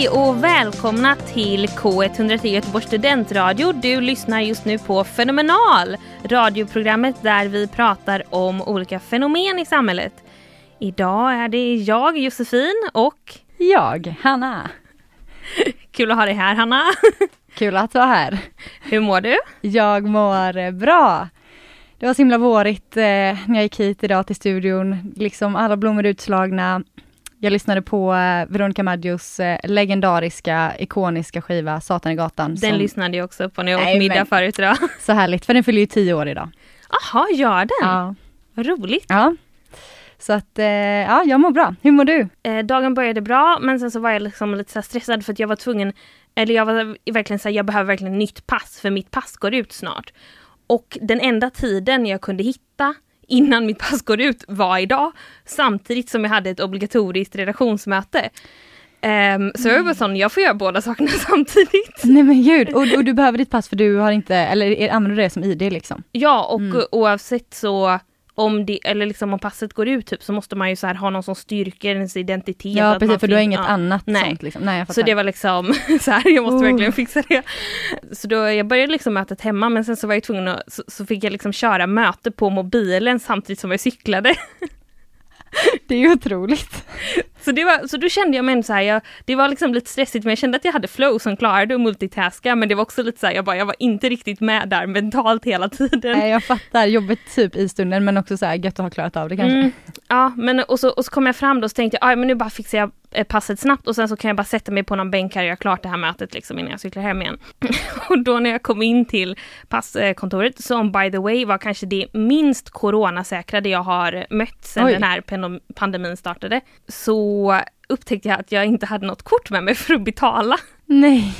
Hej och välkomna till K103 Göteborgs studentradio. Du lyssnar just nu på Fenomenal, radioprogrammet där vi pratar om olika fenomen i samhället. Idag är det jag, Josefin, och Jag, Hanna. kul att ha dig här Hanna. Kul att vara här. Hur mår du? Jag mår eh, bra. Det var så himla vårigt eh, när jag gick hit idag till studion. Liksom alla blommor utslagna. Jag lyssnade på eh, Veronica Maggios eh, legendariska, ikoniska skiva Satan i gatan. Den som, lyssnade jag också på när jag åt middag men- förut idag. Så härligt, för den fyller ju tio år idag. Jaha, gör den? Ja. Vad roligt. ja. Så att, eh, ja, jag mår bra. Hur mår du? Eh, dagen började bra men sen så var jag liksom lite så stressad för att jag var tvungen, eller jag var verkligen så här, jag behöver verkligen nytt pass för mitt pass går ut snart. Och den enda tiden jag kunde hitta innan mitt pass går ut var idag, samtidigt som jag hade ett obligatoriskt redaktionsmöte. Ehm, så jag var bara sån, jag får göra båda sakerna samtidigt. Nej men gud, och, och du behöver ditt pass för du har inte, eller använder du det som ID liksom? Ja och Mm. oavsett så om det, eller liksom om passet går ut typ så måste man ju så här ha någon som styrker ens identitet. Ja precis, för du har inget ja. annat Nej. sånt liksom. Nej, Så det var liksom så här, jag måste Oh. verkligen fixa det. Så då, jag började liksom mötet hemma men sen så var jag tvungen att, så, så fick jag liksom köra möte på mobilen samtidigt som jag cyklade. det är ju otroligt. Så, det var, så då kände jag mig så här, jag, det var liksom lite stressigt men jag kände att jag hade flow som klarade att multitaska men det var också lite så här, jag bara, jag var inte riktigt med där mentalt hela tiden. Nej jag fattar, jobbigt typ i stunden men också så här gött att ha klarat av det kanske. Mm, ja, men och så, och så kom jag fram då och så tänkte jag, "Aj, men nu bara fixar jag passet snabbt och sen så kan jag bara sätta mig på någon bänk här och göra klart det här mötet liksom innan jag cyklar hem igen. och då när jag kom in till passkontoret, som by the way var kanske det minst coronasäkrade jag har mött sedan Oj. den här pandemin startade, så upptäckte jag att jag inte hade något kort med mig för att betala. Nej.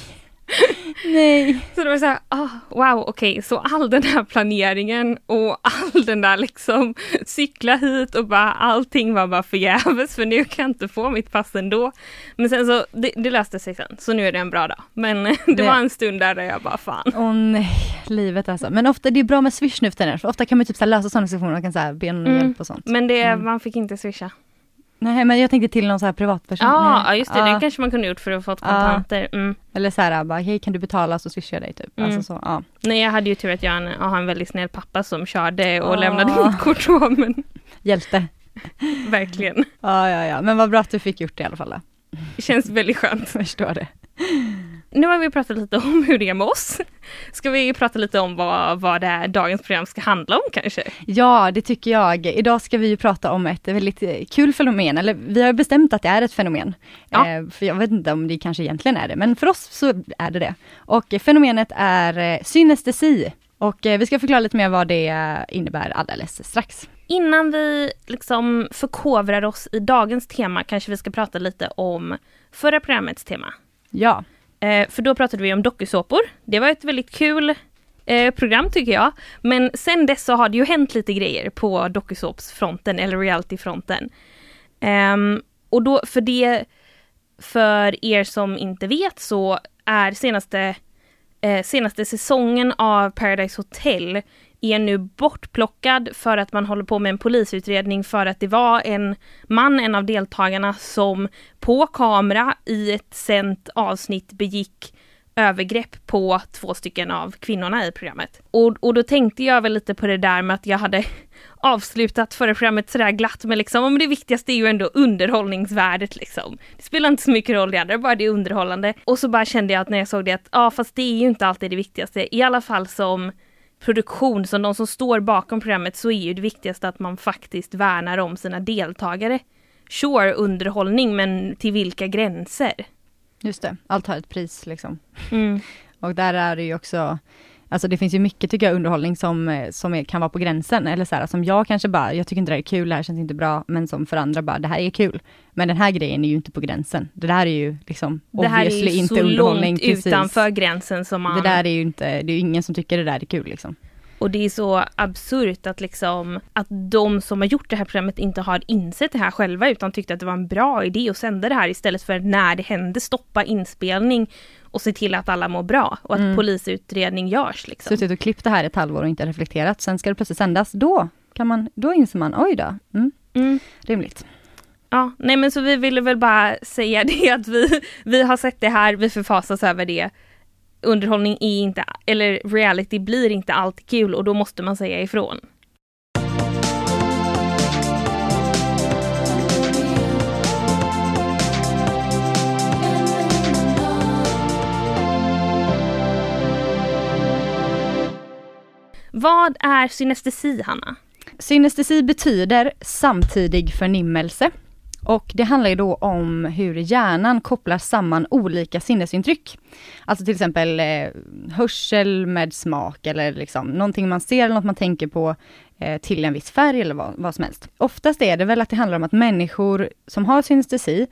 Nej. Så det var så här, ah, wow, okej, så all den här planeringen och all den där liksom cykla hit och bara allting var bara förgäves för nu kan jag inte få mitt pass ändå. Men sen så, det, det löste sig sen, så nu är det en bra dag. Men det, Det- var en stund där, där jag bara fan. Åh nej, livet alltså. Men ofta, det är bra med swish nu för ofta kan man typ så lösa sådana situationer, man kan så här be någon Mm. hjälp och sånt. Men det, Mm. man fick inte swisha. Nej men jag tänkte till någon så här privatperson. Ja, ja just det, Ja. det kanske man kunde gjort för att få kontanter. Mm. Eller så här bara, hej kan du betala så swishar jag dig typ. Mm. Alltså så, ja. Nej, jag hade ju tur att jag har en, jag väldigt snäll pappa som körde och Ah. lämnade mitt kort så, men Hjälte. verkligen. Ja ja ja, men vad bra att du fick gjort det i alla fall då. Det känns väldigt skönt. Förstår det. Nu har vi pratat lite om hur det är med oss. Ska vi prata lite om vad, vad det är dagens program ska handla om kanske? Ja, det tycker jag. Idag ska vi ju prata om ett väldigt kul fenomen, eller vi har bestämt att det är ett fenomen. Ja. Eh, för jag vet inte om det kanske egentligen är det, men för oss så är det det. Och fenomenet är eh, synestesi. Och eh, vi ska förklara lite mer vad det innebär alldeles strax. Innan vi liksom förkovrar oss i dagens tema kanske vi ska prata lite om förra programmets tema. Ja, Eh, för då pratade vi om dokusåpor. Det var ett väldigt kul eh, program tycker jag. Men sen dess så har det ju hänt lite grejer på dokusåpsfronten eller realityfronten. Um, och då för det, för er som inte vet så är senaste, eh, senaste säsongen av Paradise Hotel är nu bortplockad för att man håller på med en polisutredning för att det var en man, en av deltagarna, som på kamera i ett sänt avsnitt begick övergrepp på två stycken av kvinnorna i programmet. Och, och då tänkte jag väl lite på det där med att jag hade avslutat förra programmet sådär glatt med liksom, om det viktigaste är ju ändå underhållningsvärdet liksom. Det spelar inte så mycket roll det andra, bara det är underhållande. Och så bara kände jag att när jag såg det att, ja fast det är ju inte alltid det viktigaste, i alla fall som produktion, som de som står bakom programmet, så är ju det viktigaste att man faktiskt värnar om sina deltagare. Sure, underhållning, men till vilka gränser? just det. Allt har ett pris liksom. Mm. Och där är det ju också Alltså det finns ju mycket tycker jag underhållning som, eh, som är, kan vara på gränsen eller så här, som jag kanske bara, jag tycker inte det här är kul, det här känns inte bra, men som för andra bara, det här är kul. Men den här grejen är ju inte på gränsen. Det där är ju liksom Det här är ju inte så långt precis. utanför gränsen som man... Det där är ju inte, det är ju ingen som tycker det där är kul liksom. Och det är så absurt att liksom att de som har gjort det här programmet inte har insett det här själva utan tyckte att det var en bra idé att sända det här istället för när det händer stoppa inspelning och se till att alla mår bra och att Mm. polisutredning görs. Liksom. Suttit och klippt det här ett halvår och inte reflekterat, sen ska det plötsligt sändas, då kan man, då inser man, oj då, mm, Mm. rimligt. Ja, nej men så vi ville väl bara säga det att vi, vi har sett det här, vi förfasas över det. Underhållning är inte, eller reality blir inte alltid kul och då måste man säga ifrån. Vad är synestesi, Hanna? Synestesi betyder samtidig förnimmelse. Och det handlar ju då om hur hjärnan kopplar samman olika sinnesintryck. Alltså till exempel eh, hörsel med smak eller liksom någonting man ser eller något man tänker på eh, till en viss färg eller vad, vad som helst. Oftast är det väl att det handlar om att människor som har synestesi,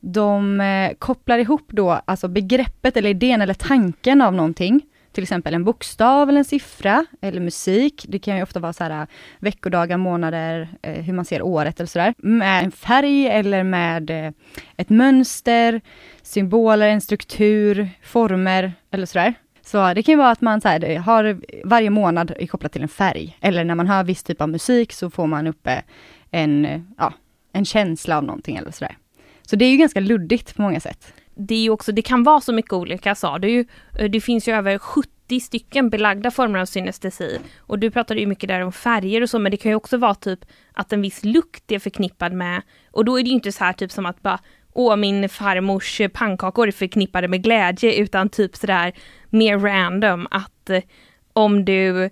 de eh, kopplar ihop då alltså begreppet eller idén eller tanken av någonting till exempel en bokstav eller en siffra eller musik. Det kan ju ofta vara så här äh, veckodagar, månader, eh, hur man ser året eller sådär. Med en färg eller med eh, ett mönster, symboler, en struktur, former eller sådär. Så det kan ju vara att man så här, har varje månad är kopplat till en färg. Eller när man hör viss typ av musik så får man uppe en, ja, en känsla av någonting eller sådär. Så det är ju ganska luddigt på många sätt det är också, det kan vara så mycket olika sa du. Eh, Det finns ju över 70 stycken belagda former av synestesi. Och du pratade ju mycket där om färger och så, men det kan ju också vara typ att en viss lukt är förknippad med, och då är det ju inte så här typ som att bara Åh, min farmors pannkakor är förknippade med glädje, utan typ sådär mer random att eh, om du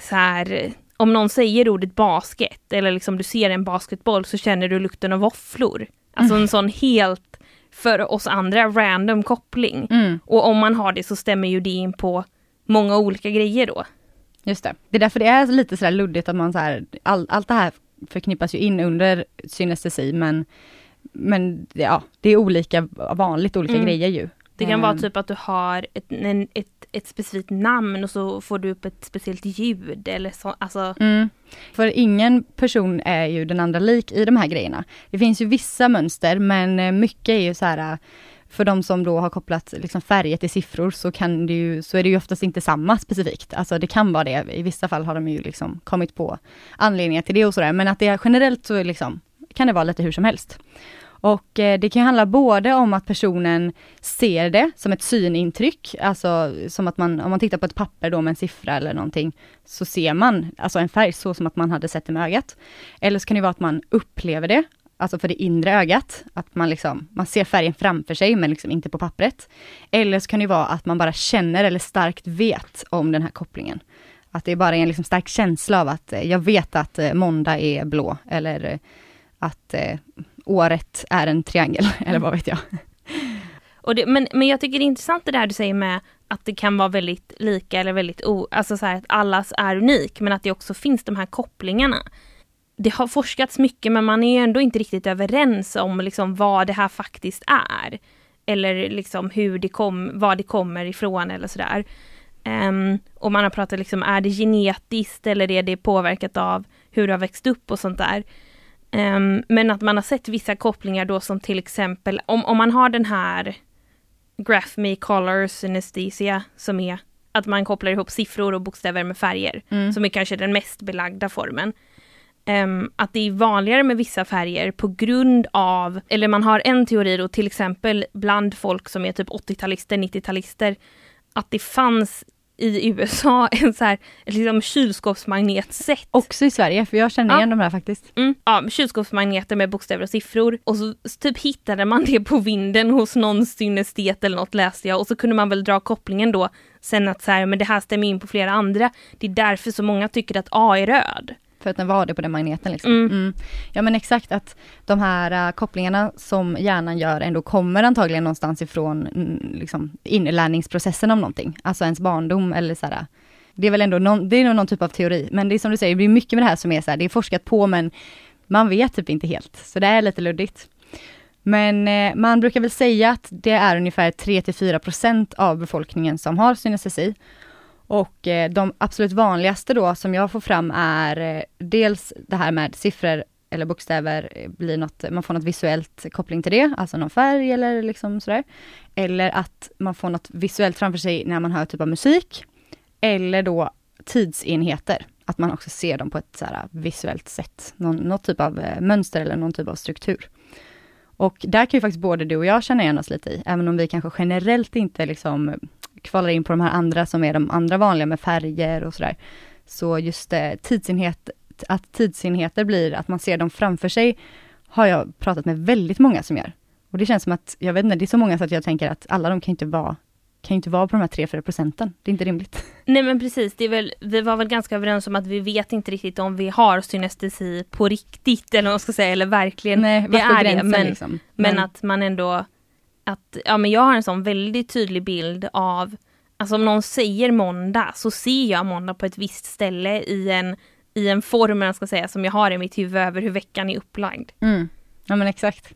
så här, om någon säger ordet basket eller liksom du ser en basketboll så känner du lukten av våfflor. Alltså en sån helt för oss andra random koppling. Mm. Och om man har det så stämmer ju det in på många olika grejer då. Just det. Det är därför det är lite sådär luddigt att man så här, all, allt det här förknippas ju in under synestesi men, men ja, det är olika vanligt, olika Mm. grejer ju. Det kan vara Ehm, typ att du har ett, en, ett, ett specifikt namn och så får du upp ett speciellt ljud eller så. Alltså, Mm. För ingen person är ju den andra lik i de här grejerna. Det finns ju vissa mönster men eh, mycket är ju så här eh, för de som då har kopplat liksom färger till siffror så, kan det ju, så är det ju oftast inte samma specifikt. Alltså det kan vara det. I vissa fall har de ju liksom kommit på anledningar till det och sådär. Men att det är generellt så liksom, kan det vara lite hur som helst. Och eh, det kan handla både om att personen ser det som ett synintryck, alltså som att man, om man tittar på ett papper då med en siffra eller någonting, så ser man alltså en färg så som att man hade sett det med ögat. Eller så kan det vara att man upplever det, alltså för det inre ögat, att man liksom, man ser färgen framför sig men liksom inte på pappret. Eller så kan det vara att man bara känner eller starkt vet om den här kopplingen. Att det är bara en liksom stark känsla av att eh, jag vet att eh, måndag är blå, eller eh, att året är en triangel, eller vad vet jag. och det, men, men jag tycker det är intressant det där du säger med att det kan vara väldigt lika eller väldigt o... Alltså så här att allas är unik men att det också finns de här kopplingarna. Det har forskats mycket men man är ändå inte riktigt överens om liksom vad det här faktiskt är. Eller liksom hur det kom, var det kommer ifrån eller sådär. Um, och man har pratat liksom, är det genetiskt eller är det påverkat av hur du har växt upp och sånt där. Ehm, men att man har sett vissa kopplingar då som till exempel om, om man har den här Graph Me Color Synesthesia som är att man kopplar ihop siffror och bokstäver med färger Mm. som är kanske den mest belagda formen. Ehm, att det är vanligare med vissa färger på grund av, eller man har en teori då till exempel bland folk som är typ 80-talister, 90-talister, att det fanns i USA en så här liksom kylskåpsmagnetsätt. Också i Sverige, för jag känner Ja. igen de här faktiskt. Mm. Ja, kylskåpsmagneter med bokstäver och siffror. Och så så typ hittade man det på vinden hos någon synestet eller något läste jag. Och så kunde man väl dra kopplingen då sen att så här, men det här stämmer in på flera andra. Det är därför så många tycker att A är röd. För att den var det på den magneten liksom. Mm. Mm. Ja men exakt att de här uh, kopplingarna som hjärnan gör ändå kommer antagligen någonstans ifrån liksom, inlärningsprocessen av någonting. Alltså ens barndom eller så här, Det är väl ändå någon, det är nog någon typ av teori. Men det är som du säger, det är mycket med det här som är så här, det är forskat på men man vet typ inte helt. Så det är lite luddigt. Men eh, man brukar väl säga att det är ungefär 3-4% av befolkningen som har synestesi. Och eh, de absolut vanligaste då som jag får fram är eh, dels det här med siffror eller bokstäver eh, blir något, man får något visuellt koppling till det, alltså någon färg eller liksom sådär. Eller att man får något visuellt framför sig när man hör typ av musik. Eller då tidsenheter, att man också ser dem på ett så visuellt sätt. Någon, något typ av eh, mönster eller någon typ av struktur. Och där kan ju faktiskt både du och jag känna igen oss lite i, även om vi kanske generellt inte liksom kvalar in på de här andra som är de andra vanliga med färger och sådär. Så just eh, tidsenhet, att tidsenheter blir att man ser dem framför sig, har jag pratat med väldigt många som gör. Och det känns som att, jag vet inte, det är så många så att jag tänker att alla de kan inte vara kan inte vara på de här 3-4 procenten. Det är inte rimligt. Nej men precis, det är väl, vi var väl ganska överens om att vi vet inte riktigt om vi har synestesi på riktigt eller vad man ska säga, eller verkligen Nej, det är det. Men, liksom? men men att man ändå, att, ja men jag har en sån väldigt tydlig bild av, alltså om någon säger måndag så ser jag måndag på ett visst ställe i en, i en form, man ska säga, som jag har i mitt huvud över hur veckan är upplagd. Mm. Ja men exakt.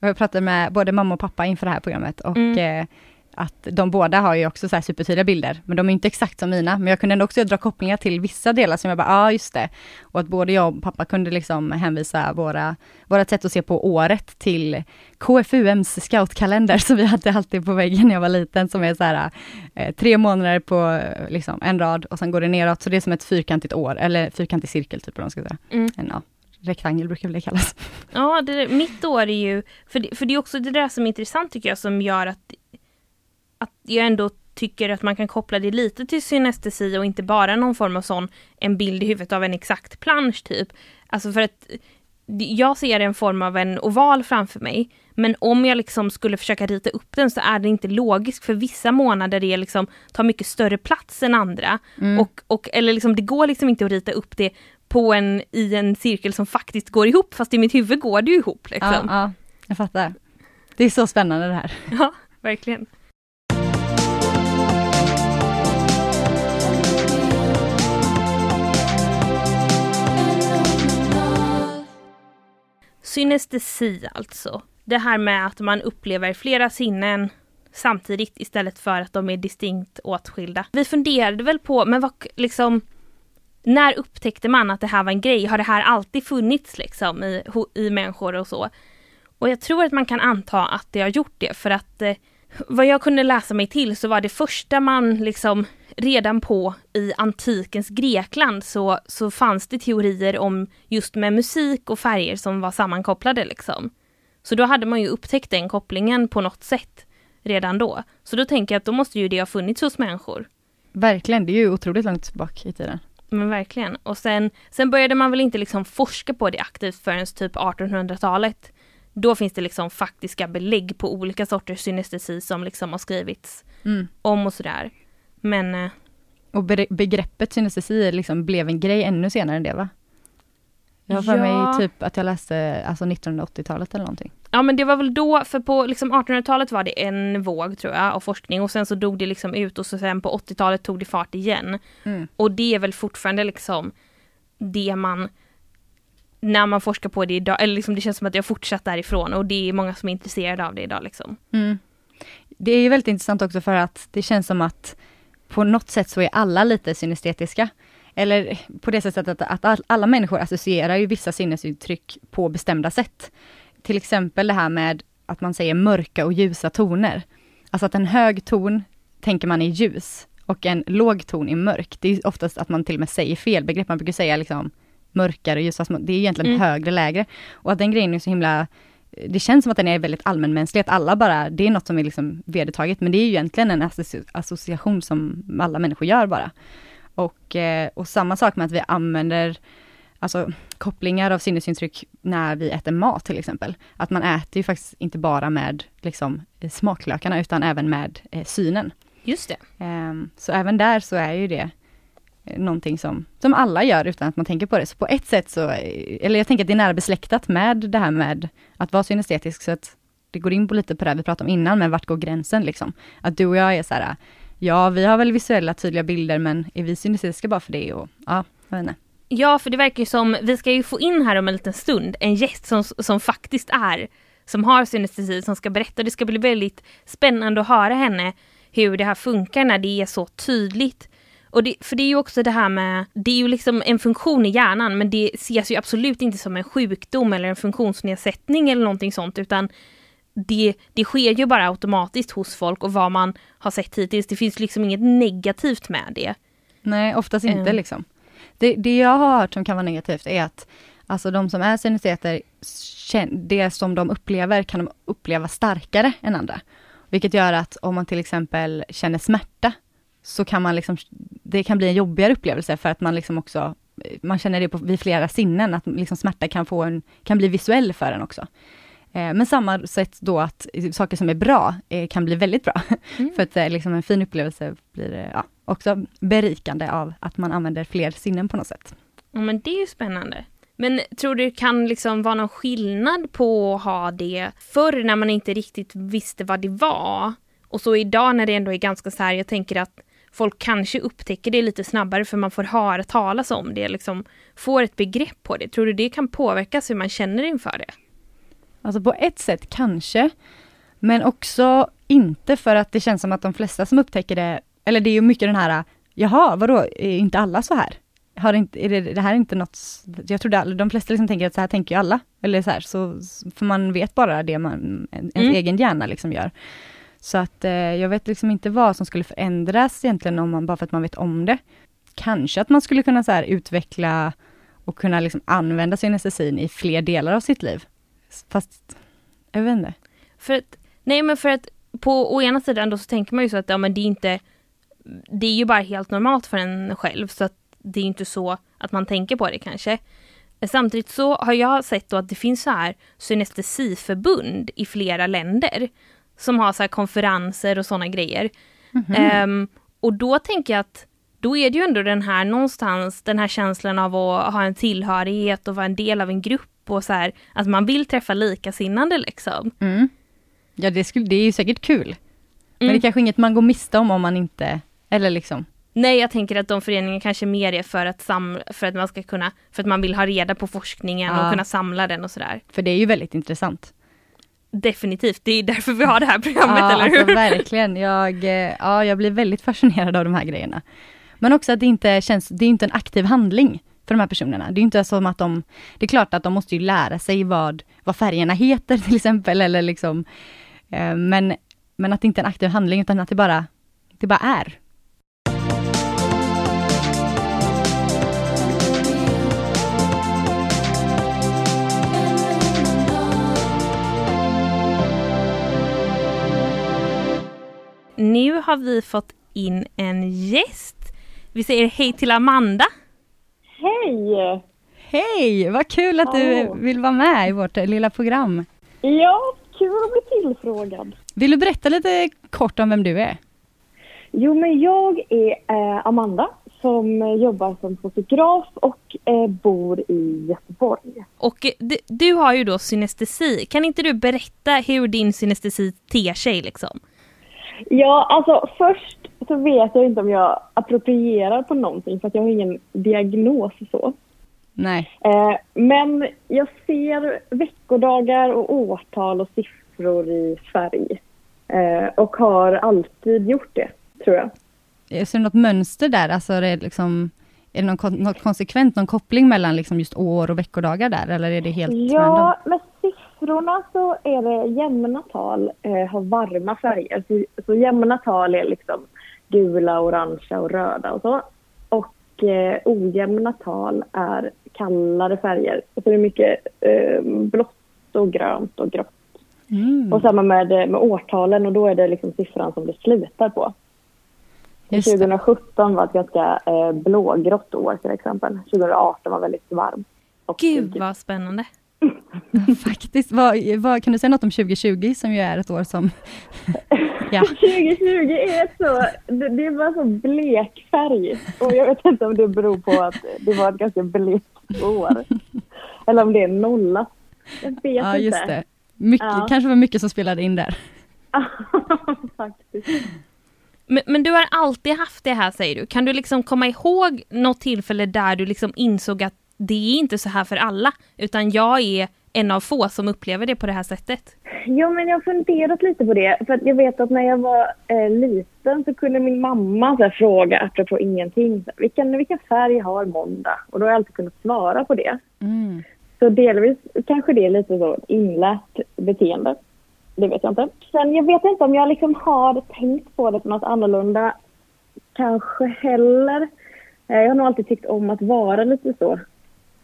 Jag pratade med både mamma och pappa inför det här programmet och Mm. eh, att de båda har ju också så här supertydliga bilder, men de är inte exakt som mina. Men jag kunde ändå också dra kopplingar till vissa delar som jag bara, ja ah, just det. Och att både jag och pappa kunde liksom hänvisa våra, våra sätt att se på året till KFUMs scoutkalender som vi hade alltid på väggen när jag var liten, som är så här eh, tre månader på eh, liksom, en rad och sen går det neråt. Så det är som ett fyrkantigt år, eller fyrkantig cirkel typ, man ska säga. Mm. En, ja, rektangel brukar det kallas. Ja, det, mitt år är ju, för det, för det är också det där som är intressant tycker jag som gör att, att jag ändå tycker att man kan koppla det lite till synestesi och inte bara någon form av sån, en bild i huvudet av en exakt plansch typ. Alltså för att jag ser en form av en oval framför mig, men om jag liksom skulle försöka rita upp den så är det inte logiskt för vissa månader är liksom, tar mycket större plats än andra. Mm. Och, och, eller liksom, det går liksom inte att rita upp det på en, i en cirkel som faktiskt går ihop, fast i mitt huvud går det ju ihop. Ja, Liksom. ja, jag fattar. Det är så spännande det här. Ja, verkligen. Synestesi alltså. Det här med att man upplever flera sinnen samtidigt istället för att de är distinkt åtskilda. Vi funderade väl på, men vad liksom när upptäckte man att det här var en grej? Har det här alltid funnits liksom i, i människor och så? Och jag tror att man kan anta att det har gjort det för att eh, vad jag kunde läsa mig till så var det första man liksom redan på i antikens Grekland så, så fanns det teorier om just med musik och färger som var sammankopplade liksom. Så då hade man ju upptäckt den kopplingen på något sätt redan då. Så då tänker jag att då måste ju det ha funnits hos människor. Verkligen, det är ju otroligt långt bak i tiden. Men verkligen. Och sen, sen började man väl inte liksom forska på det aktivt förrän typ 1800-talet. Då finns det liksom faktiska belägg på olika sorters synestesi som liksom har skrivits Mm. om och sådär. Men eh, Och be- begreppet synestesi liksom blev en grej ännu senare än det va? Jag har för Ja. mig typ att jag läste alltså 1980-talet eller någonting. ja men det var väl då, för på liksom 1800-talet var det en våg tror jag av forskning och sen så dog det liksom ut och så sen på 80-talet tog det fart igen. Mm. Och det är väl fortfarande liksom det man när man forskar på det idag, eller liksom det känns som att har fortsatt därifrån och det är många som är intresserade av det idag liksom. Mm. Det är ju väldigt intressant också för att det känns som att på något sätt så är alla lite synestetiska. Eller på det sättet att, att all, alla människor associerar ju vissa sinnesuttryck på bestämda sätt. Till exempel det här med att man säger mörka och ljusa toner. Alltså att en hög ton tänker man är ljus och en låg ton är mörk. Det är oftast att man till och med säger fel begrepp. Man brukar säga liksom mörkare och ljus, fast det är egentligen Mm. högre, lägre. Och att den grejen är så himla det känns som att den är väldigt allmänmänsklig, att alla bara, det är något som är liksom vedertaget, men det är ju egentligen en associ- association som alla människor gör bara. Och, eh, och samma sak med att vi använder alltså, kopplingar av sinnesintryck när vi äter mat till exempel. Att man äter ju faktiskt inte bara med liksom, smaklökarna, utan även med eh, synen. Just det. Ehm, så även där så är ju det någonting som, som alla gör utan att man tänker på det. Så på ett sätt så, eller jag tänker att det är nära besläktat med det här med att vara synestetisk, så att det går in på lite på det vi pratade om innan, men vart går gränsen liksom? Att du och jag är så här, ja vi har väl visuella tydliga bilder, men är vi synestetiska bara för det? Och, ja, jag vet inte. Ja, för det verkar ju som, vi ska ju få in här om en liten stund en gäst som, som faktiskt är, som har synestesi, som ska berätta. Det ska bli väldigt spännande att höra henne hur det här funkar när det är så tydligt. Och det, för det är ju också det här med, det är ju liksom en funktion i hjärnan men det ses ju absolut inte som en sjukdom eller en funktionsnedsättning eller någonting sånt utan det, det sker ju bara automatiskt hos folk och vad man har sett hittills, det finns liksom inget negativt med det. Nej, oftast inte mm. liksom. Det, det jag har hört som kan vara negativt är att alltså de som är synesteter, det som de upplever kan de uppleva starkare än andra. Vilket gör att om man till exempel känner smärta, så kan man liksom, det kan bli en jobbigare upplevelse för att man liksom också, man känner det på, vid flera sinnen, att liksom smärta kan, få en, kan bli visuell för en också. Eh, men samma sätt då att saker som är bra eh, kan bli väldigt bra. Mm. för att eh, liksom en fin upplevelse blir ja, också berikande av att man använder fler sinnen på något sätt. Ja men det är ju spännande. Men tror du det kan liksom vara någon skillnad på att ha det förr när man inte riktigt visste vad det var? Och så idag när det ändå är ganska så här, jag tänker att folk kanske upptäcker det lite snabbare för man får höra talas om det, liksom får ett begrepp på det. Tror du det kan påverkas hur man känner inför det? Alltså på ett sätt kanske, men också inte för att det känns som att de flesta som upptäcker det, eller det är ju mycket den här, jaha, vadå, är inte alla så här? Har inte, är det, det här är inte något, jag tror det, de flesta liksom tänker att så här tänker ju alla, eller så här, så, för man vet bara det man, ens mm. egen hjärna liksom gör. Så att eh, jag vet liksom inte vad som skulle förändras egentligen om man, bara för att man vet om det. Kanske att man skulle kunna så här, utveckla och kunna liksom använda synestesin i fler delar av sitt liv. Fast, jag vet inte. För att, nej men för att på å ena sidan då så tänker man ju så att ja men det är inte, det är ju bara helt normalt för en själv så att det är inte så att man tänker på det kanske. Samtidigt så har jag sett då att det finns så här synestesiförbund i flera länder som har så konferenser och sådana grejer. Mm -hmm. um, och då tänker jag att då är det ju ändå den här någonstans, den här känslan av att ha en tillhörighet och vara en del av en grupp och så här, att man vill träffa likasinnande liksom. Mm. Ja det, skulle, det är ju säkert kul. Men mm. det är kanske inget man går miste om om man inte, eller liksom. Nej, jag tänker att de föreningarna kanske mer är för att, samla, för att man ska kunna, för att man vill ha reda på forskningen ja. och kunna samla den och sådär. För det är ju väldigt intressant. Definitivt, det är därför vi har det här programmet, ja, eller hur? Alltså, verkligen, jag, eh, ja, jag blir väldigt fascinerad av de här grejerna. Men också att det inte känns, det är inte en aktiv handling för de här personerna. Det är inte som att de, det är klart att de måste ju lära sig vad, vad färgerna heter till exempel, eller liksom, eh, men, men att det inte är en aktiv handling, utan att det bara, det bara är. Har vi fått in en gäst. Vi säger hej till Amanda. Hej! Hej! Vad kul att du vill vara med i vårt lilla program. Ja, kul att bli tillfrågad. Vill du berätta lite kort om vem du är? Jo, men jag är eh, Amanda som jobbar som fotograf och eh, bor i Göteborg. Och eh, du, du, har ju då synestesi. Kan inte du berätta hur din synestesi ter sig liksom? Ja, alltså först så vet jag inte om jag approprierar på någonting för att jag har ingen diagnos så. Nej. Eh, men jag ser veckodagar och årtal och siffror i färg. Eh, och har alltid gjort det, tror jag. Ser du något mönster där? Alltså är det liksom, är det någon, något konsekvent, någon koppling mellan liksom just år och veckodagar där? Eller är det helt Ja, random? men siffrorna så är det jämna tal eh, har varma färger. Så, så jämna tal är liksom gula, orangea och röda och så. Och eh, ojämna tal är kallare färger. Så det är mycket eh, blått och grönt och grått. Mm. Och samma med, med årtalen och då är det liksom siffran som det slutar på. 2017 var ett ganska eh, blågrått år till exempel. 2018 var väldigt varmt. Gud vad spännande. Faktiskt. Vad, vad, kan du säga något om 2020 som ju är ett år som Ja. 2020 är så, det, det var så blek färg. Och jag vet inte om det beror på att det var ett ganska blekt år. Eller om det är nolla. Jag vet Ja, inte. just det. Mycket, Ja. Kanske var mycket som spelade in där. Faktiskt. Men, men du har alltid haft det här säger du. Kan du liksom komma ihåg något tillfälle där du liksom insåg att det är inte så här för alla, utan jag är en av få som upplever det på det här sättet? Jo, men jag har funderat lite på det. För att jag vet att när jag var eh, liten så kunde min mamma så här, fråga, apropå ingenting, så här, vilken, vilken färg har måndag? Och då har jag alltid kunnat svara på det. Mm. Så delvis kanske det är lite så inlärt beteende. Det vet jag inte. Sen jag vet inte om jag liksom har tänkt på det på något annorlunda. Kanske heller. Eh, Jag har nog alltid tyckt om att vara lite så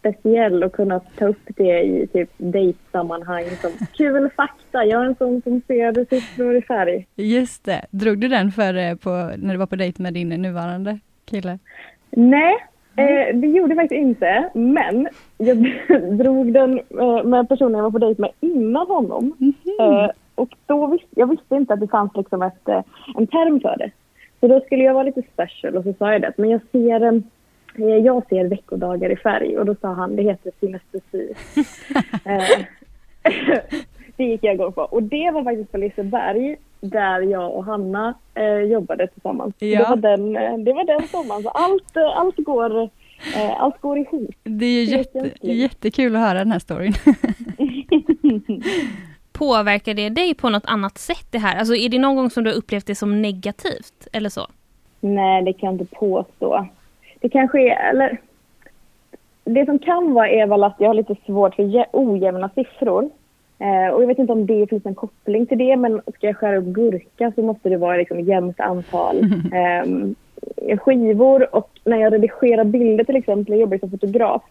speciell och kunna ta upp det i typ dejtsammanhang som kul fakta. Jag är en sån som ser siffror i färg. Just det. Drog du den för, eh, på, när du var på dejt med din nuvarande kille? Nej, eh, det gjorde jag faktiskt inte. Men jag drog den eh, med personen jag var på dejt med innan honom. Eh, och då visste jag visste inte att det fanns liksom ett, eh, en term för det. Så då skulle jag vara lite special och så sa jag det. Men jag ser, eh, jag ser veckodagar i färg och då sa han det heter synestesi. eh, det gick jag igång på. Och det var faktiskt på Liseberg där jag och Hanna eh, jobbade tillsammans. Ja. Det, var den, eh, det var den sommaren. Så allt, eh, allt, går, eh, allt går ihop. Det är ju Det är jätte, jättekul att höra den här storyn. Påverkar det dig på något annat sätt det här? Alltså är det någon gång som du har upplevt det som negativt eller så? Nej, det kan jag inte påstå. Det kanske är, eller... Det som kan vara är väl att jag har lite svårt för jä- ojämna siffror. Eh, och jag vet inte om det finns en koppling till det, men ska jag skära upp gurka så måste det vara liksom jämnt antal ehm, skivor. Och när jag redigerar bilder till exempel, jag jobbar som fotograf,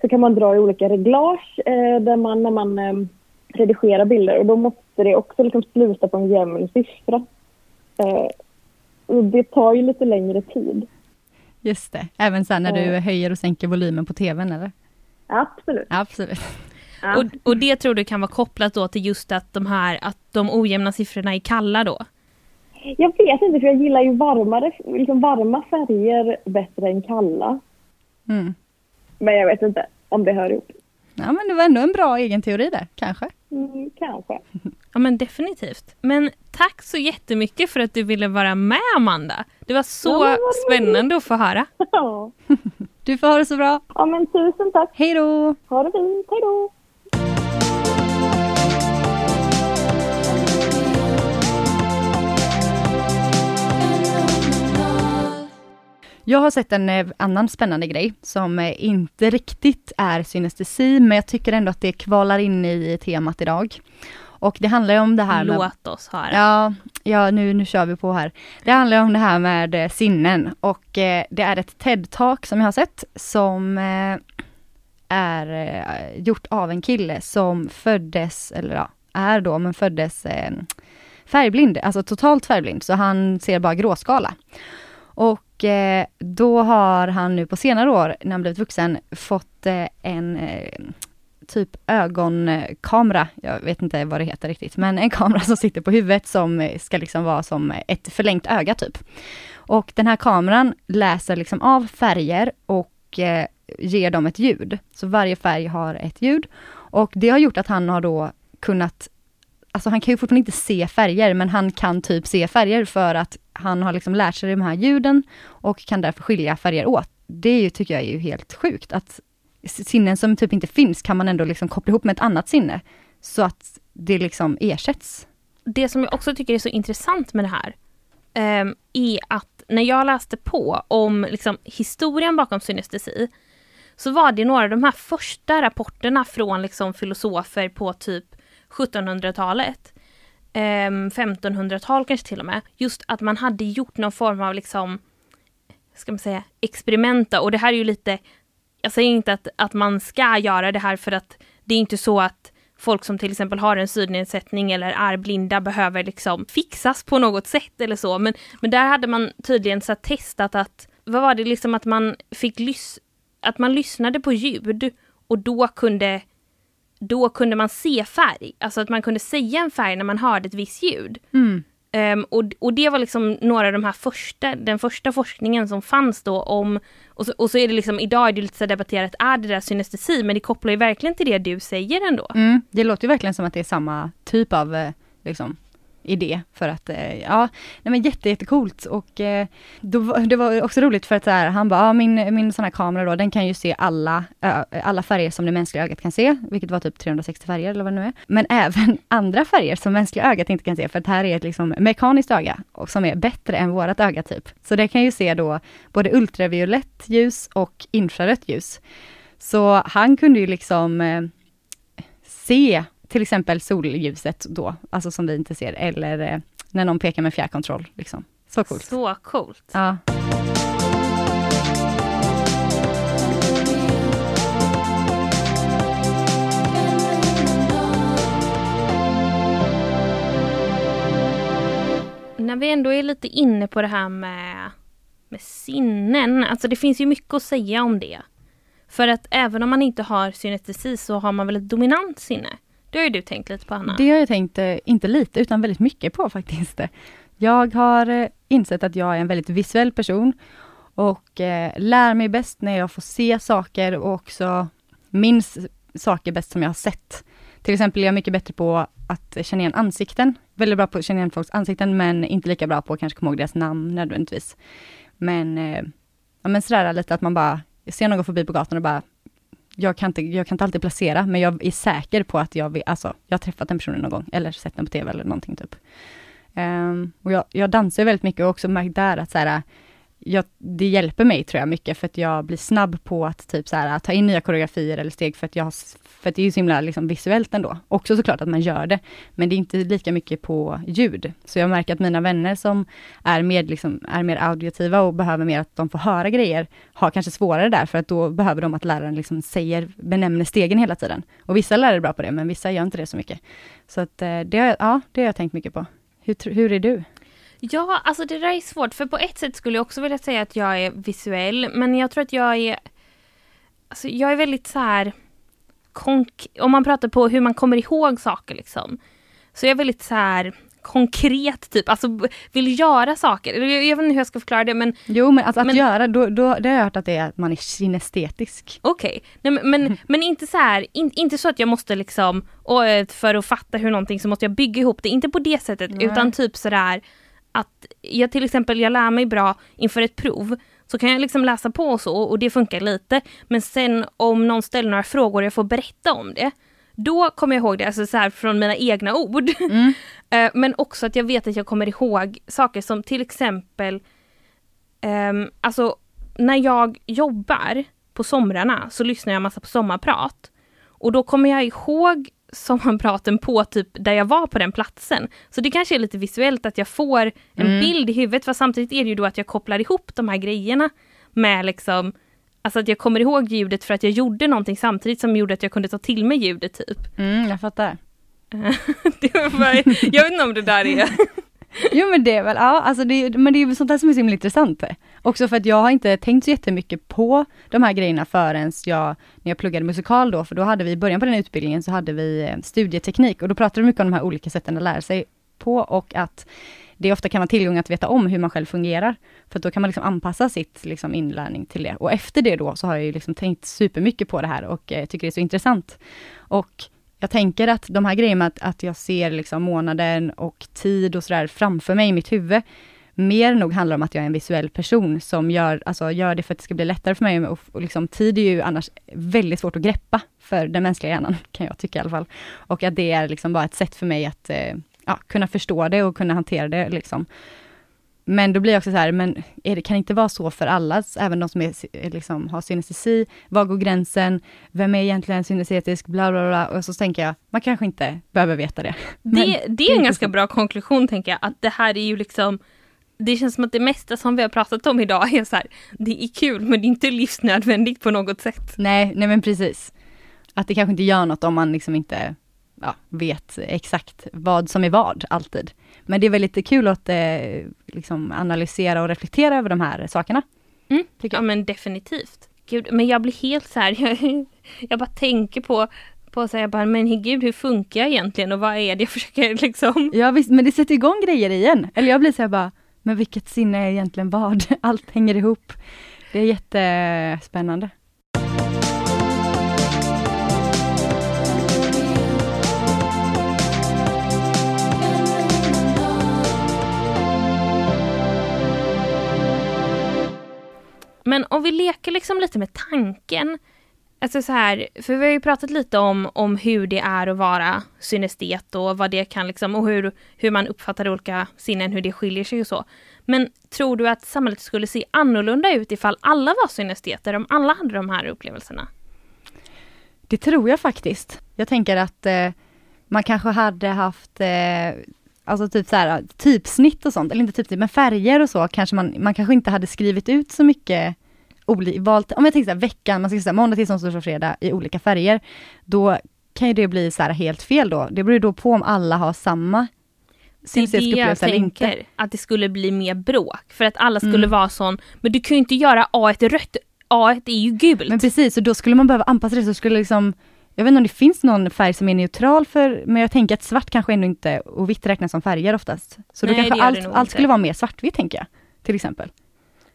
så kan man dra i olika reglage eh, där man, när man ehm, redigerar bilder. Och då måste det också liksom sluta på en jämn siffra. Eh, och det tar ju lite längre tid. Just det. Även sen när du höjer och sänker volymen på tvn eller? Absolut. Absolut. Ja. Och, och det tror du kan vara kopplat då till just att de här, att de ojämna siffrorna är kalla då? Jag vet inte, för jag gillar ju varmare, liksom varma färger bättre än kalla. Mm. Men jag vet inte om det hör ihop. Ja men det var ändå en bra egen teori där, kanske. Mm, kanske. Ja men definitivt. Men tack så jättemycket för att du ville vara med Amanda. Det var så Ja, spännande att få höra. Ja. Du får ha det så bra. ja, men tusen tack. Hej då! Ha det fint. Hej då. Jag har sett en eh, annan spännande grej som eh, inte riktigt är synestesi, men jag tycker ändå att det kvalar in i temat idag. Och det handlar ju om det här med... Låt oss höra. Ja, ja nu, nu kör vi på här. Det handlar om det här med eh, sinnen och eh, det är ett TED-talk som jag har sett som eh, är eh, gjort av en kille som föddes, eller ja, är då, men föddes eh, färgblind, alltså totalt färgblind, så han ser bara gråskala. Och eh, då har han nu på senare år, när han blivit vuxen, fått en typ ögonkamera, jag vet inte vad det heter riktigt, men en kamera som sitter på huvudet som eh, ska liksom vara som ett förlängt öga typ. Och den här kameran läser liksom av färger och eh, ger dem ett ljud. Så varje färg har ett ljud. Och det har gjort att han har då kunnat Alltså han kan ju fortfarande inte se färger, men han kan typ se färger för att han har liksom lärt sig de här ljuden och kan därför skilja färger åt. Det är ju, tycker jag är ju helt sjukt att sinnen som typ inte finns kan man ändå liksom koppla ihop med ett annat sinne. Så att det liksom ersätts. Det som jag också tycker är så intressant med det här eh, är att när jag läste på om liksom, historien bakom synestesi så var det några av de här första rapporterna från liksom, filosofer på typ 1700-talet. Eh, 1500-tal kanske till och med. Just att man hade gjort någon form av liksom, ska man säga, experimenta och det här är ju lite, jag säger inte att, att man ska göra det här för att det är inte så att folk som till exempel har en synnedsättning eller är blinda behöver liksom fixas på något sätt eller så. Men, men där hade man tydligen så testat att, vad var det liksom att man fick lys att man lyssnade på ljud och då kunde då kunde man se färg, alltså att man kunde säga en färg när man hörde ett visst ljud. Mm. Um, och, och det var liksom några av de här första, den första forskningen som fanns då om, och så, och så är det liksom idag är det lite så debatterat, är det där synestesi? Men det kopplar ju verkligen till det du säger ändå. Mm, det låter ju verkligen som att det är samma typ av eh, liksom idé för att, eh, ja, nej men jätte, jättecoolt och eh, då, det var också roligt för att så här, han bara, ja, min, min sån här kamera då, den kan ju se alla, alla färger som det mänskliga ögat kan se, vilket var typ 360 färger eller vad det nu är. Men även andra färger som mänskliga ögat inte kan se, för att här är ett liksom mekaniskt öga och som är bättre än vårat öga typ. Så det kan ju se då både ultraviolett ljus och infrarött ljus. Så han kunde ju liksom eh, se till exempel solljuset då, alltså som vi inte ser, eller eh, när någon pekar med fjärrkontroll. Liksom. Så coolt. Så coolt. Ja. När vi ändå är lite inne på det här med, med sinnen, alltså det finns ju mycket att säga om det. För att även om man inte har synestesi så har man väl ett dominant sinne. Det har ju du tänkt lite på Hanna. Det har jag tänkt, eh, inte lite, utan väldigt mycket på faktiskt. Jag har eh, insett att jag är en väldigt visuell person och eh, lär mig bäst när jag får se saker och också minns saker bäst som jag har sett. Till exempel är jag mycket bättre på att känna igen ansikten. Väldigt bra på att känna igen folks ansikten men inte lika bra på att kanske komma ihåg deras namn nödvändigtvis. Men, eh, ja, men sådär lite att man bara ser någon gå förbi på gatan och bara jag kan, inte, jag kan inte alltid placera, men jag är säker på att jag, vill, alltså, jag har träffat den personen någon gång, eller sett den på TV eller någonting typ. Um, och jag, jag dansar väldigt mycket och också märkt där att så här, jag, det hjälper mig tror jag mycket för att jag blir snabb på att typ så här, ta in nya koreografier eller steg för att jag för att det är ju så himla liksom visuellt ändå. Också såklart att man gör det, men det är inte lika mycket på ljud. Så jag märker att mina vänner som är mer, liksom, är mer auditiva och behöver mer att de får höra grejer, har kanske svårare där, för att då behöver de att läraren liksom säger, benämner stegen hela tiden. Och vissa lärare är bra på det, men vissa gör inte det så mycket. Så att eh, det ja, det har jag tänkt mycket på. Hur, hur är du? Ja, alltså det där är svårt, för på ett sätt skulle jag också vilja säga att jag är visuell, men jag tror att jag är Alltså jag är väldigt så här om man pratar på hur man kommer ihåg saker liksom. Så jag är väldigt så här konkret typ, alltså vill göra saker. Jag, jag vet inte hur jag ska förklara det men... Jo men alltså att men, göra, då, då, det har jag hört att det är att man är synestetisk. Okej, okay. men, men, men, inte så här, in, inte så att jag måste liksom, och eh, för att fatta hur någonting så måste jag bygga ihop det, inte på det sättet Nej. utan typ sådär att jag till exempel, jag lär mig bra inför ett prov så kan jag liksom läsa på och så och det funkar lite. Men sen om någon ställer några frågor och jag får berätta om det. Då kommer jag ihåg det, alltså så här från mina egna ord. Mm. Eh, men också att jag vet att jag kommer ihåg saker som till exempel um, Alltså när jag jobbar på somrarna så lyssnar jag massa på sommarprat. Och då kommer jag ihåg sommarpraten på typ där jag var på den platsen. Så det kanske är lite visuellt att jag får en mm. bild i huvudet, för samtidigt är det ju då att jag kopplar ihop de här grejerna med liksom Alltså att jag kommer ihåg ljudet för att jag gjorde någonting samtidigt som gjorde att jag kunde ta till mig ljudet typ. Mm, jag fattar. det var bara, jag vet inte om det där är jo men det är väl, ja alltså det, men det är ju sånt där som är så himla intressant. Också för att jag har inte tänkt så jättemycket på de här grejerna förrän jag, när jag pluggade musikal då, för då hade vi i början på den utbildningen så hade vi eh, studieteknik och då pratade vi mycket om de här olika sätten att lära sig på och att det ofta kan vara tillgång att veta om hur man själv fungerar. För då kan man liksom anpassa sitt liksom, inlärning till det. Och efter det då så har jag ju liksom tänkt supermycket på det här och eh, tycker det är så intressant. Och jag tänker att de här grejerna, att, att jag ser liksom månaden och tid och sådär framför mig i mitt huvud, mer nog handlar om att jag är en visuell person som gör, alltså gör det för att det ska bli lättare för mig. Och, och liksom, tid är ju annars väldigt svårt att greppa för den mänskliga hjärnan, kan jag tycka i alla fall. Och att det är liksom bara ett sätt för mig att eh, ja, kunna förstå det och kunna hantera det. Liksom. Men då blir jag också så här, men är det, kan det inte vara så för alla, även de som är, liksom, har synestesi? Var går gränsen? Vem är egentligen synestetisk? Bla, bla, bla. Och så tänker jag, man kanske inte behöver veta det. Det, det är en ganska bra konklusion, tänker jag, att det här är ju liksom det känns som att det mesta som vi har pratat om idag är så här, det är kul men det är inte livsnödvändigt på något sätt. Nej, nej men precis. Att det kanske inte gör något om man liksom inte ja, vet exakt vad som är vad alltid. Men det är väl lite kul att eh, liksom analysera och reflektera över de här sakerna. Mm. Ja men definitivt. Gud, men jag blir helt så här, jag, jag bara tänker på på att säga bara, men gud hur funkar jag egentligen och vad är det jag försöker liksom? Ja visst, men det sätter igång grejer igen. Eller jag blir så här bara, men vilket sinne är egentligen vad? Allt hänger ihop. Det är jättespännande. Men om vi leker liksom lite med tanken. Alltså så här, för vi har ju pratat lite om, om hur det är att vara synestet och vad det kan liksom, och hur, hur man uppfattar olika sinnen, hur det skiljer sig och så. Men tror du att samhället skulle se annorlunda ut ifall alla var synesteter, om alla hade de här upplevelserna? Det tror jag faktiskt. Jag tänker att eh, man kanske hade haft eh, alltså typ så här, typsnitt och sånt, eller inte typsnitt, men färger och så kanske man, man kanske inte hade skrivit ut så mycket valt, om jag tänker så här, veckan, man ska säga måndag till onsdag, fredag i olika färger, då kan ju det bli så här helt fel då. Det beror ju då på om alla har samma det är det jag tänker, att det skulle bli mer bråk. För att alla skulle mm. vara sån, men du kan ju inte göra A1 rött, A1 är ju gult. Men precis, och då skulle man behöva anpassa det, så skulle liksom jag vet inte om det finns någon färg som är neutral för, men jag tänker att svart kanske ändå inte, och vitt räknas som färger oftast. Så Nej, då kanske allt, allt skulle vara mer svartvitt tänker jag, till exempel.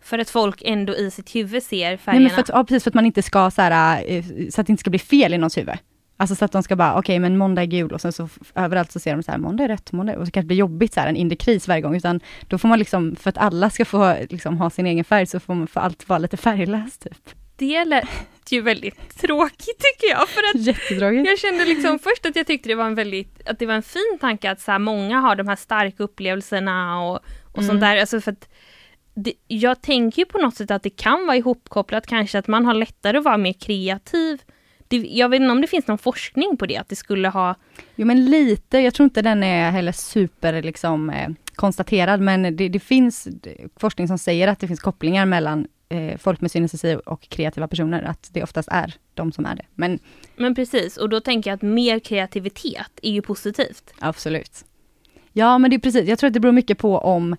För att folk ändå i sitt huvud ser färgerna? Nej, men för att, ja, precis, för att man inte ska så här, eh, så att det inte ska bli fel i någons huvud. Alltså så att de ska bara, okej okay, men måndag är gul och sen så överallt så ser de så här, måndag är rätt, måndag, och så kanske det blir jobbigt så här, en inre kris varje gång, utan då får man liksom, för att alla ska få liksom ha sin egen färg, så får man för allt vara lite färglöst typ. Det lät ju väldigt tråkigt tycker jag. För att Jättetråkigt. Jag kände liksom först att jag tyckte det var en väldigt, att det var en fin tanke att så här, många har de här starka upplevelserna och, och mm. sånt där. Alltså för att det, jag tänker ju på något sätt att det kan vara ihopkopplat kanske att man har lättare att vara mer kreativ. Det, jag vet inte om det finns någon forskning på det, att det skulle ha... Jo men lite, jag tror inte den är heller super liksom eh, konstaterad, men det, det, finns forskning som säger att det finns kopplingar mellan eh, folk med synestesi och kreativa personer, att det oftast är de som är det. Men, men precis, och då tänker jag att mer kreativitet är ju positivt. Absolut. Ja men det är precis, jag tror att det beror mycket på om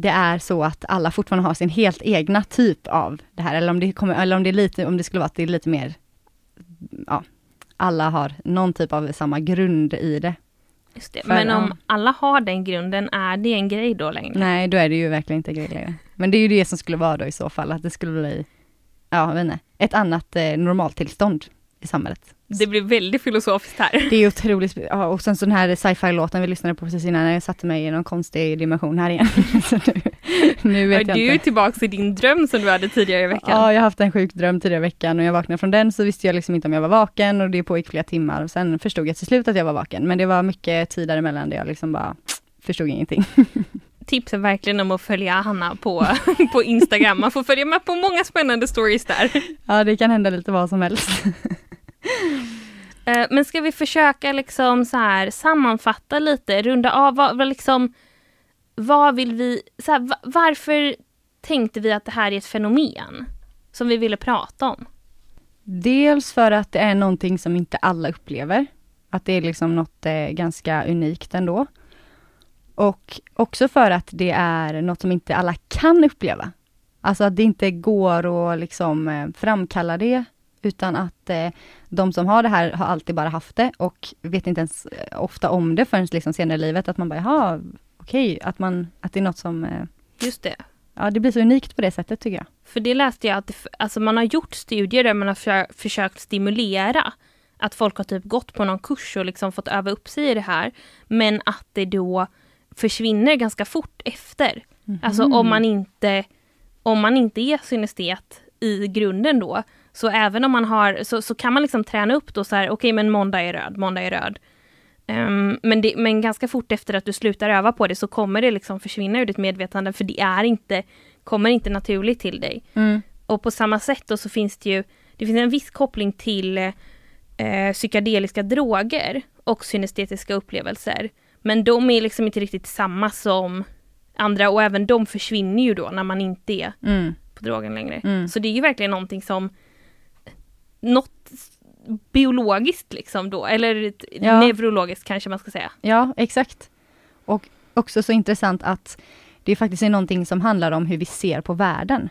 det är så att alla fortfarande har sin helt egna typ av det här, eller om det, kommer, eller om det, är lite, om det skulle vara att det är lite mer, ja, alla har någon typ av samma grund i det. Just det. För, Men om alla har den grunden, är det en grej då längre? Nej, då är det ju verkligen inte en grej längre. Men det är ju det som skulle vara då i så fall, att det skulle bli, ja, jag vet inte, ett annat eh, normaltillstånd i samhället. Det blir väldigt filosofiskt här. Det är otroligt, ja, och sen så den här sci-fi låten vi lyssnade på precis innan, jag satte mig i någon konstig dimension här igen. nu, nu vet ja, jag du är tillbaka i din dröm som du hade tidigare i veckan. Ja, jag har haft en sjuk dröm tidigare i veckan och jag vaknade från den så visste jag liksom inte om jag var vaken och det pågick flera timmar och sen förstod jag till slut att jag var vaken. Men det var mycket tid däremellan där jag liksom bara förstod ingenting. tipsar verkligen om att följa Hanna på, på Instagram. Man får följa med på många spännande stories där. Ja, det kan hända lite vad som helst. Eh, men ska vi försöka liksom så här sammanfatta lite, runda av, vad, liksom, vad vill vi, så här, varför tänkte vi att det här är ett fenomen som vi ville prata om? Dels för att det är någonting som inte alla upplever. Att det är liksom något eh, ganska unikt ändå. Och också för att det är något som inte alla kan uppleva. Alltså att det inte går att liksom eh, framkalla det utan att eh, de som har det här har alltid bara haft det och vet inte ens eh, ofta om det förrän liksom senare i livet, att man bara, jaha, okej, okay, att, man, att det är något som... Eh, Just det. Ja, det blir så unikt på det sättet tycker jag. För det läste jag att det, alltså man har gjort studier där man har för, försökt stimulera att folk har typ gått på någon kurs och liksom fått öva upp sig i det här, men att det då försvinner ganska fort efter. Mm. Alltså om man inte om man inte är synestet i grunden då, så även om man har, så, så kan man liksom träna upp då så här, okej okay, men måndag är röd, måndag är röd. Um, men, det, men ganska fort efter att du slutar öva på det så kommer det liksom försvinna ur ditt medvetande för det är inte, kommer inte naturligt till dig. Mm. Och på samma sätt då så finns det ju, det finns en viss koppling till eh, psykedeliska droger och synestetiska upplevelser. Men de är liksom inte riktigt samma som andra och även de försvinner ju då när man inte är mm. på drogen längre. Mm. Så det är ju verkligen någonting som något biologiskt liksom då, eller ja. neurologiskt kanske man ska säga. Ja, exakt. Och också så intressant att det faktiskt är någonting som handlar om hur vi ser på världen.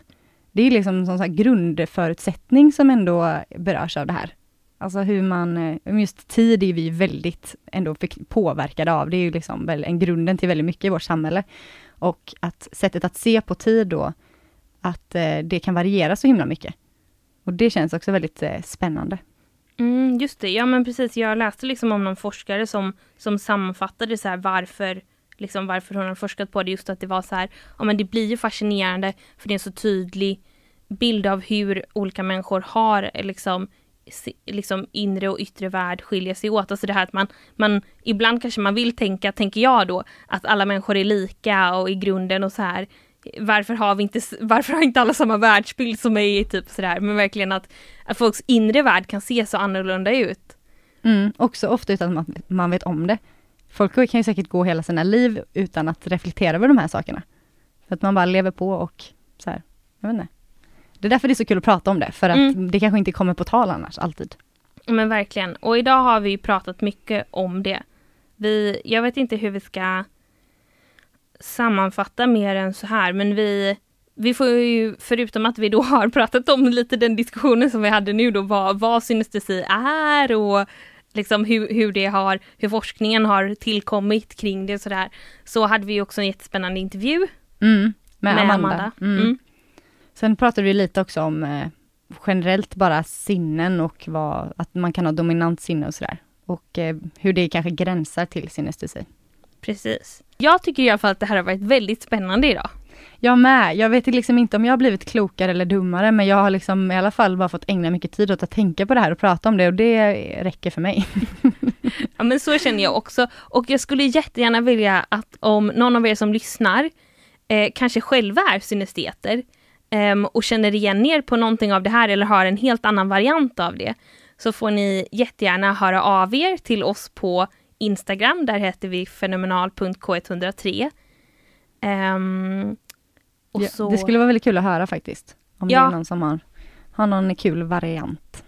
Det är liksom en sån grundförutsättning som ändå berörs av det här. Alltså hur man, eh, just tid är vi väldigt ändå påverkade av. Det är ju liksom en grunden till väldigt mycket i vårt samhälle. Och att sättet att se på tid då, att eh, det kan variera så himla mycket. Och det känns också väldigt eh, spännande. Mm, just det, ja men precis. Jag läste liksom om någon forskare som, som sammanfattade så här varför, liksom varför hon har forskat på det. Just att det var så här, ja men det blir ju fascinerande för det är en så tydlig bild av hur olika människor har eh, liksom liksom inre och yttre värld skiljer sig åt. Alltså det här att man, man ibland kanske man vill tänka, tänker jag då, att alla människor är lika och i grunden och så här. Varför har vi inte, varför har inte alla samma världsbild som mig, typ sådär, men verkligen att, att folks inre värld kan se så annorlunda ut. Mm, också ofta utan att man, vet om det. Folk kan ju säkert gå hela sina liv utan att reflektera över de här sakerna. För att man bara lever på och så här, jag vet inte. Det är därför det är så kul att prata om det, för att mm. det kanske inte kommer på tal annars, alltid. Men verkligen, och idag har vi pratat mycket om det. Vi, jag vet inte hur vi ska sammanfatta mer än så här, men vi, vi får ju, förutom att vi då har pratat om lite den diskussionen som vi hade nu då, vad, vad synestesi är och liksom hur, hur det har, hur forskningen har tillkommit kring det sådär, så hade vi också en jättespännande intervju mm, med, med Amanda. Amanda. Mm. Mm. Sen pratade vi lite också om eh, generellt bara sinnen och vad, att man kan ha dominant sinne och sådär. Och eh, hur det kanske gränsar till synestesi. Precis. Jag tycker i alla fall att det här har varit väldigt spännande idag. Jag med. Jag vet liksom inte om jag har blivit klokare eller dummare, men jag har liksom i alla fall bara fått ägna mycket tid åt att tänka på det här och prata om det och det räcker för mig. ja men så känner jag också. Och jag skulle jättegärna vilja att om någon av er som lyssnar eh, kanske själva är synesteter, um, och känner igen er på någonting av det här eller har en helt annan variant av det, så får ni jättegärna höra av er till oss på Instagram. Där heter vi fenomenal.k103. Um, ehm, ja, så... Det skulle vara väldigt kul att höra faktiskt. Om ja. det är någon som har, har någon kul variant.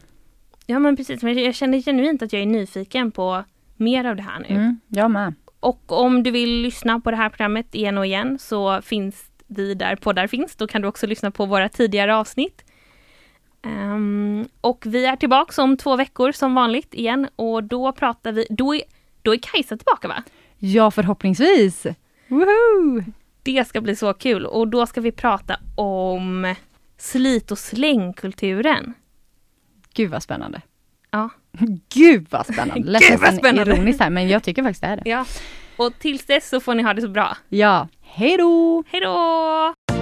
Ja men precis, men jag känner genuint att jag är nyfiken på mer av det här nu. Mm, jag med. Och om du vill lyssna på det här programmet igen och igen så finns vi där poddar finns. Då kan du också lyssna på våra tidigare avsnitt. Um, och vi är tillbaka om två veckor som vanligt igen och då pratar vi, då är, då är Kajsa tillbaka va? Ja förhoppningsvis! Woohoo! Det ska bli så kul och då ska vi prata om slit och slängkulturen. Gud vad spännande! Ja. Gud vad spännande! Gud vad spännande! ironiskt här men jag tycker faktiskt det är det. Ja. Och tills dess så får ni ha det så bra. Ja, hej då! Hej då!